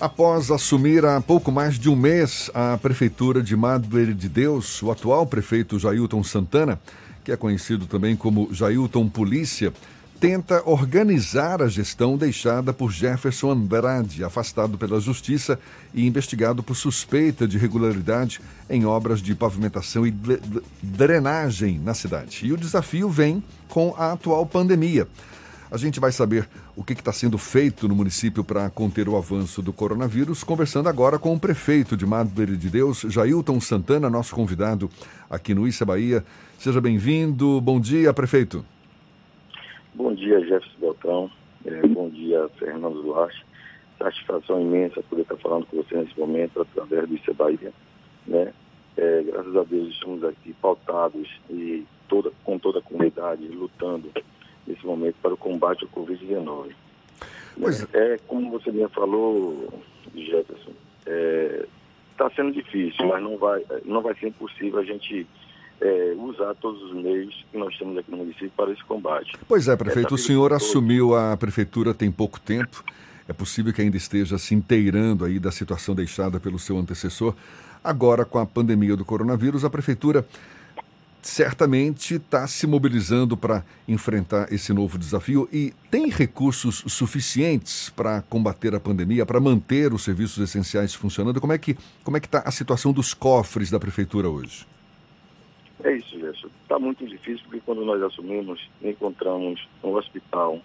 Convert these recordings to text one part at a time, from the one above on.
Após assumir há pouco mais de um mês a prefeitura de Madre de Deus, o atual prefeito Jailton Santana, que é conhecido também como Jailton Polícia, tenta organizar a gestão deixada por Jefferson Andrade, afastado pela Justiça e investigado por suspeita de irregularidade em obras de pavimentação e drenagem na cidade. E o desafio vem com a atual pandemia. A gente vai saber o que está sendo feito no município para conter o avanço do coronavírus, conversando agora com o prefeito de Madre de Deus, Jailton Santana, nosso convidado aqui no Issa Bahia. Seja bem-vindo. Bom dia, prefeito. Bom dia, Jefferson Beltrão. É, bom dia, Fernando Duarte. Satisfação imensa poder estar falando com você nesse momento através do Issa Bahia. Né? É, graças a Deus estamos aqui pautados e toda, com toda a comunidade lutando nesse momento para o combate ao Covid-19. Pois... É, como você bem falou, Jefferson, está é, sendo difícil, mas não vai, não vai ser impossível a gente é, usar todos os meios que nós temos aqui no município para esse combate. Pois é, prefeito, o senhor assumiu a prefeitura tem pouco tempo. É possível que ainda esteja se inteirando aí da situação deixada pelo seu antecessor. Agora, com a pandemia do coronavírus, a prefeitura certamente está se mobilizando para enfrentar esse novo desafio e tem recursos suficientes para combater a pandemia, para manter os serviços essenciais funcionando? Como é que como é que está a situação dos cofres da prefeitura hoje? É isso, Gerson. Está muito difícil porque quando nós assumimos, encontramos um hospital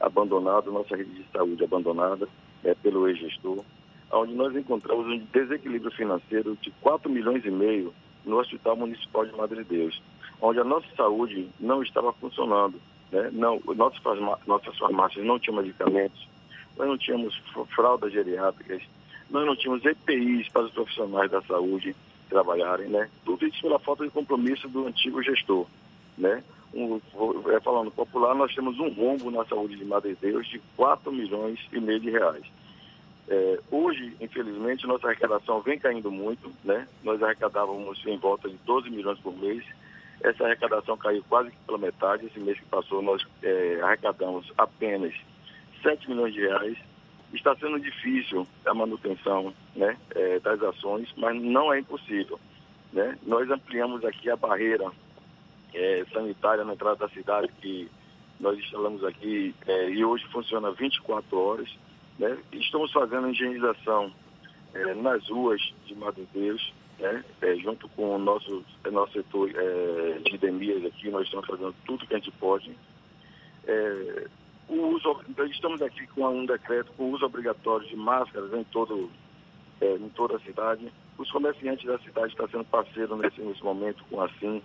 abandonado, nossa rede de saúde abandonada é, pelo ex-gestor, onde nós encontramos um desequilíbrio financeiro de 4 milhões e meio no Hospital Municipal de Madre Deus, onde a nossa saúde não estava funcionando. Né? Não, nossas, nossas farmácias não tinham medicamentos, nós não tínhamos fraldas geriátricas, nós não tínhamos EPIs para os profissionais da saúde trabalharem, né? Tudo isso pela falta de compromisso do antigo gestor, né? Um, é, falando popular, nós temos um rombo na saúde de Madre Deus de 4 milhões e meio de reais. É, hoje, infelizmente, nossa arrecadação vem caindo muito, né? Nós arrecadávamos em volta de 12 milhões por mês. Essa arrecadação caiu quase pela metade. Esse mês que passou, nós é, arrecadamos apenas 7 milhões de reais. Está sendo difícil a manutenção né, é, das ações, mas não é impossível. Né? Nós ampliamos aqui a barreira é, sanitária na entrada da cidade, que nós instalamos aqui é, e hoje funciona 24 horas né? Estamos fazendo a higienização é, nas ruas de Madeiros, né? É, junto com o nosso, é, nosso setor é, de endemias aqui, nós estamos fazendo tudo que a gente pode. É, o uso, estamos aqui com um decreto com uso obrigatório de máscaras em, todo, é, em toda a cidade. Os comerciantes da cidade estão sendo parceiros nesse, nesse momento com a SIM,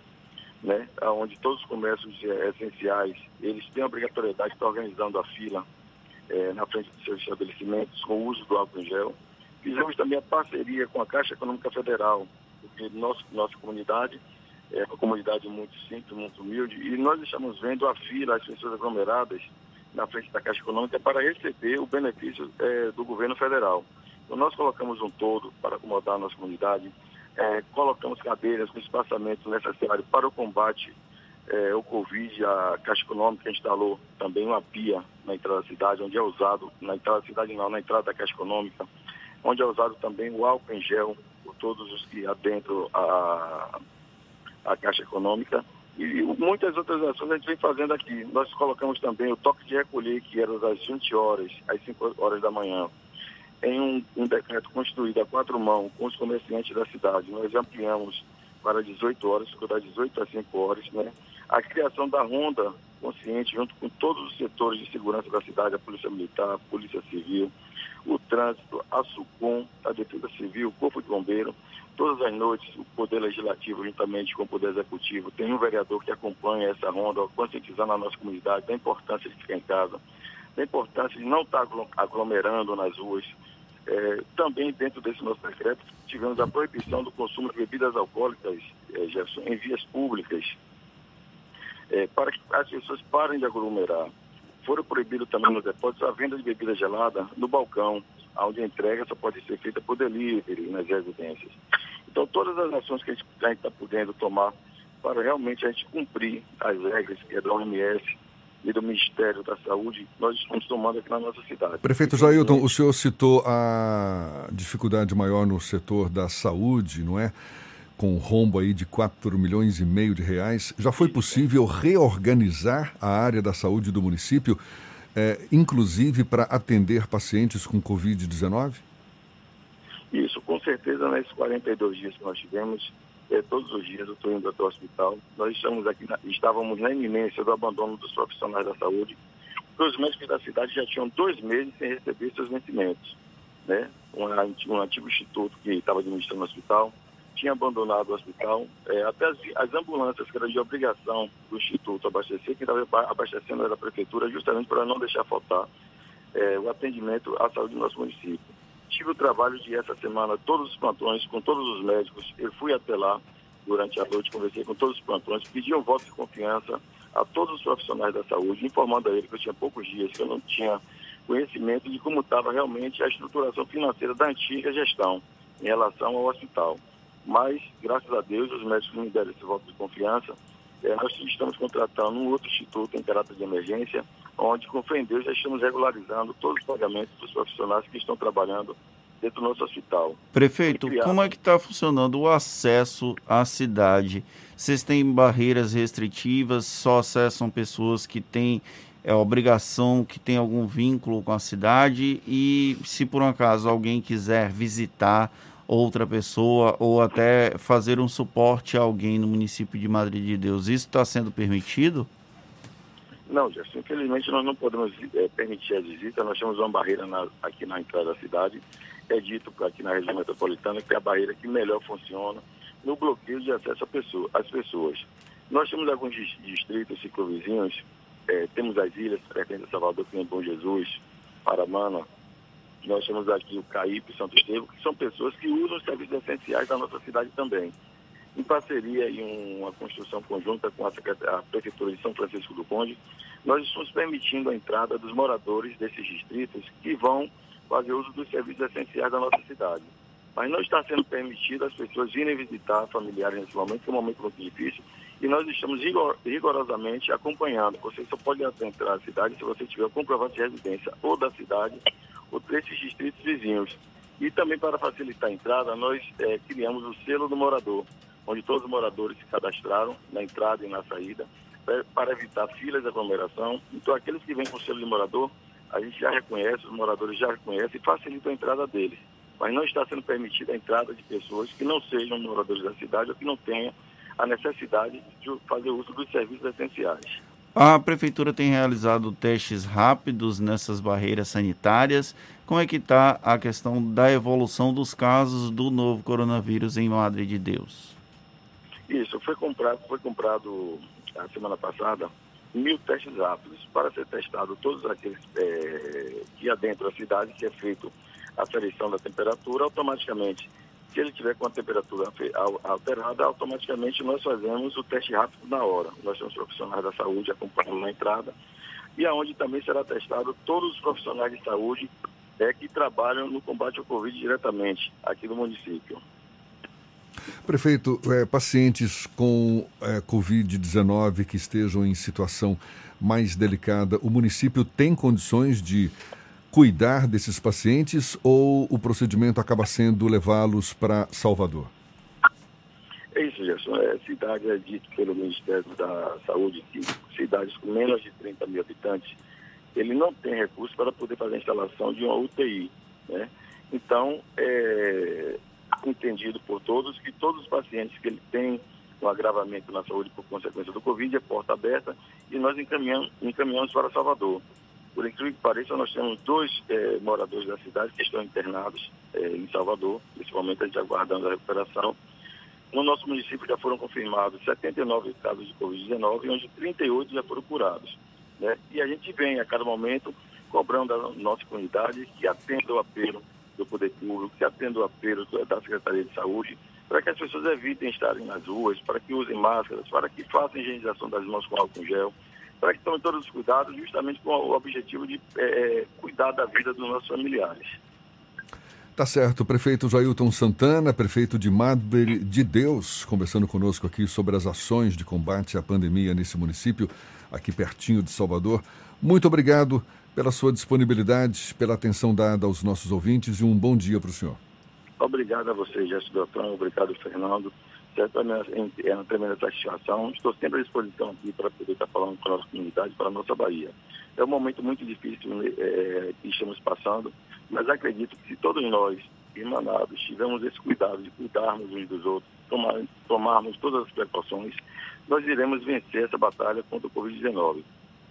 né? onde todos os comércios essenciais, eles têm a obrigatoriedade de estar organizando a fila é, na frente dos seus estabelecimentos com o uso do álcool em gel. Fizemos também a parceria com a Caixa Econômica Federal, porque nosso, nossa comunidade é uma comunidade muito simples, muito humilde, e nós estamos vendo a fila, as pessoas aglomeradas na frente da Caixa Econômica para receber o benefício é, do governo federal. Então, nós colocamos um todo para acomodar a nossa comunidade, é, colocamos cadeiras com espaçamento necessário para o combate é, o Covid, a Caixa Econômica instalou também uma pia na entrada da cidade, onde é usado, na entrada da cidade não, na entrada da Caixa Econômica, onde é usado também o álcool em gel por todos os que adentram a, a Caixa Econômica. E muitas outras ações a gente vem fazendo aqui. Nós colocamos também o toque de recolher, que era das 20 horas às 5 horas da manhã, em um, um decreto construído a quatro mãos com os comerciantes da cidade. Nós ampliamos para 18 horas, ficou das 18 às 5 horas, né? A criação da Ronda Consciente, junto com todos os setores de segurança da cidade, a Polícia Militar, a Polícia Civil, o Trânsito, a SUCOM, a Defesa Civil, o Corpo de Bombeiro, todas as noites o Poder Legislativo, juntamente com o Poder Executivo, tem um vereador que acompanha essa ronda, conscientizando a nossa comunidade da importância de ficar em casa, da importância de não estar aglomerando nas ruas, é, também dentro desse nosso decreto, tivemos a proibição do consumo de bebidas alcoólicas, é, Jefferson, em vias públicas, é, para que as pessoas parem de aglomerar. Foram proibidos também nos depósitos a venda de bebida gelada no balcão, onde a entrega só pode ser feita por delivery nas residências. Então, todas as ações que a gente está podendo tomar para realmente a gente cumprir as regras que é da OMS, e do Ministério da Saúde, nós estamos tomando aqui na nossa cidade. Prefeito Jailton, o senhor citou a dificuldade maior no setor da saúde, não é? Com um rombo aí de 4 milhões e meio de reais. Já foi possível reorganizar a área da saúde do município, é, inclusive para atender pacientes com Covid-19? Isso, com certeza, nesses 42 dias que nós tivemos, é, todos os dias eu estou indo até o hospital. Nós estamos aqui, na, estávamos na iminência do abandono dos profissionais da saúde. Os médicos da cidade já tinham dois meses sem receber seus vencimentos. Né? Um, um antigo instituto que estava administrando o hospital tinha abandonado o hospital. É, até as, as, ambulâncias, que era de obrigação do instituto abastecer, quem estava abastecendo era a prefeitura, justamente para não deixar faltar é, o atendimento à saúde do nosso município. Tive o trabalho de essa semana, todos os plantões, com todos os médicos. Eu fui até lá durante a noite, conversei com todos os plantões, pedi um voto de confiança a todos os profissionais da saúde, informando a ele que eu tinha poucos dias, que eu não tinha conhecimento de como estava realmente a estruturação financeira da antiga gestão em relação ao hospital. Mas, graças a Deus, os médicos me deram esse voto de confiança. É, nós estamos contratando um outro instituto em caráter de emergência, onde, com fé em Deus, já estamos regularizando todos os pagamentos dos profissionais que estão trabalhando dentro do nosso hospital. Prefeito, como é que está funcionando o acesso à cidade? Vocês têm barreiras restritivas, só acessam pessoas que têm é, obrigação, que têm algum vínculo com a cidade e se por um acaso alguém quiser visitar outra pessoa ou até fazer um suporte a alguém no município de Madre de Deus, isso está sendo permitido? Não, Gerson, infelizmente nós não podemos é, permitir a visita, nós temos uma barreira na, aqui na entrada da cidade, é dito aqui na região metropolitana que é a barreira que melhor funciona no bloqueio de acesso pessoa, às pessoas. Nós temos alguns distritos ciclovizinhos, é, temos as ilhas pertencentes a Salvador, que é Bom Jesus, Paramana, nós temos aqui o CAIP, Santo Estevão, que são pessoas que usam os serviços essenciais da nossa cidade também em parceria em uma construção conjunta com a, Prefeitura de São Francisco do Conde, nós estamos permitindo a entrada dos moradores desses distritos que vão fazer uso dos serviços essenciais da nossa cidade. Mas não está sendo permitido as pessoas virem visitar familiares nesse momento, que é um momento muito difícil, e nós estamos rigor, rigorosamente acompanhando. Você só pode entrar na cidade se você tiver o comprovante de residência ou da cidade ou desses distritos vizinhos. E também para facilitar a entrada, nós é, criamos o selo do morador onde todos os moradores se cadastraram na entrada e na saída, para evitar filas de aglomeração. Então, aqueles que vêm com o selo de morador, a gente já reconhece, os moradores já reconhecem e facilita a entrada deles. Mas não está sendo permitida a entrada de pessoas que não sejam moradores da cidade ou que não tenham a necessidade de fazer uso dos serviços essenciais. A prefeitura tem realizado testes rápidos nessas barreiras sanitárias. Como é que está a questão da evolução dos casos do novo coronavírus em Madre de Deus? Isso, foi comprado, foi comprado a semana passada mil testes rápidos para ser testado todos aqueles é, que adentram a cidade, que é feito a aferição da temperatura, automaticamente, se ele tiver com a temperatura alterada, automaticamente nós fazemos o teste rápido na hora. Nós temos profissionais da saúde acompanhando na entrada e aonde também será testado todos os profissionais de saúde é, que trabalham no combate ao Covid diretamente aqui no município. Prefeito, é, pacientes com é, Covid-19 que estejam em situação mais delicada, o município tem condições de cuidar desses pacientes ou o procedimento acaba sendo levá-los para Salvador? É isso, Gerson. É, cidade é dito pelo Ministério da Saúde que cidades com menos de 30 mil habitantes, ele não tem recurso para poder fazer a instalação de uma UTI. Né? Então, é, entendido por todos que todos os pacientes que ele tem um agravamento na saúde por consequência do Covid é porta aberta e nós encaminhamos, encaminhamos para Salvador. Por incrível que pareça, nós temos dois é, moradores da cidade que estão internados é, em Salvador, momento a gente aguardando a recuperação. No nosso município já foram confirmados 79 casos de Covid-19, onde 38 já foram curados. Né? E a gente vem a cada momento cobrando a nossa comunidade que atenda o apelo do poder público, que atenda o apelo da Secretaria de Saúde, para que as pessoas evitem estarem nas ruas, para que usem máscaras, para que façam higienização das mãos com álcool gel, para que tomem todos os cuidados, justamente com o objetivo de é, cuidar da vida dos nossos familiares. Tá certo, prefeito Jailton Santana, prefeito de Madre de Deus, conversando conosco aqui sobre as ações de combate à pandemia nesse município, aqui pertinho de Salvador. Muito obrigado pela sua disponibilidade, pela atenção dada aos nossos ouvintes e um bom dia para o senhor. Obrigado a você, Jéssica Beltrão, obrigado, Fernando. Certamente é uma tremenda satisfação. Estou sempre à disposição aqui para poder estar falando com a nossa comunidade, para a nossa Bahia. É um momento muito difícil é, que estamos passando, mas acredito que se todos nós, irmanados, tivermos esse cuidado de cuidarmos uns dos outros, tomar, tomarmos todas as precauções, nós iremos vencer essa batalha contra o Covid-19.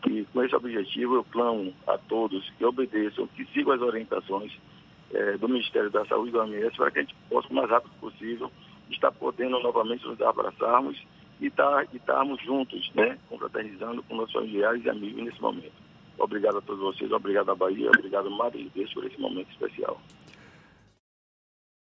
E com esse objetivo eu clamo a todos que obedeçam, que sigam as orientações é, do Ministério da Saúde e do OMS para que a gente possa, o mais rápido possível, estar podendo novamente nos abraçarmos e tá, estarmos juntos, né, confraternizando com nossos familiares e amigos nesse momento. Obrigado a todos vocês, obrigado à Bahia, obrigado, Madre de Deus, por esse momento especial.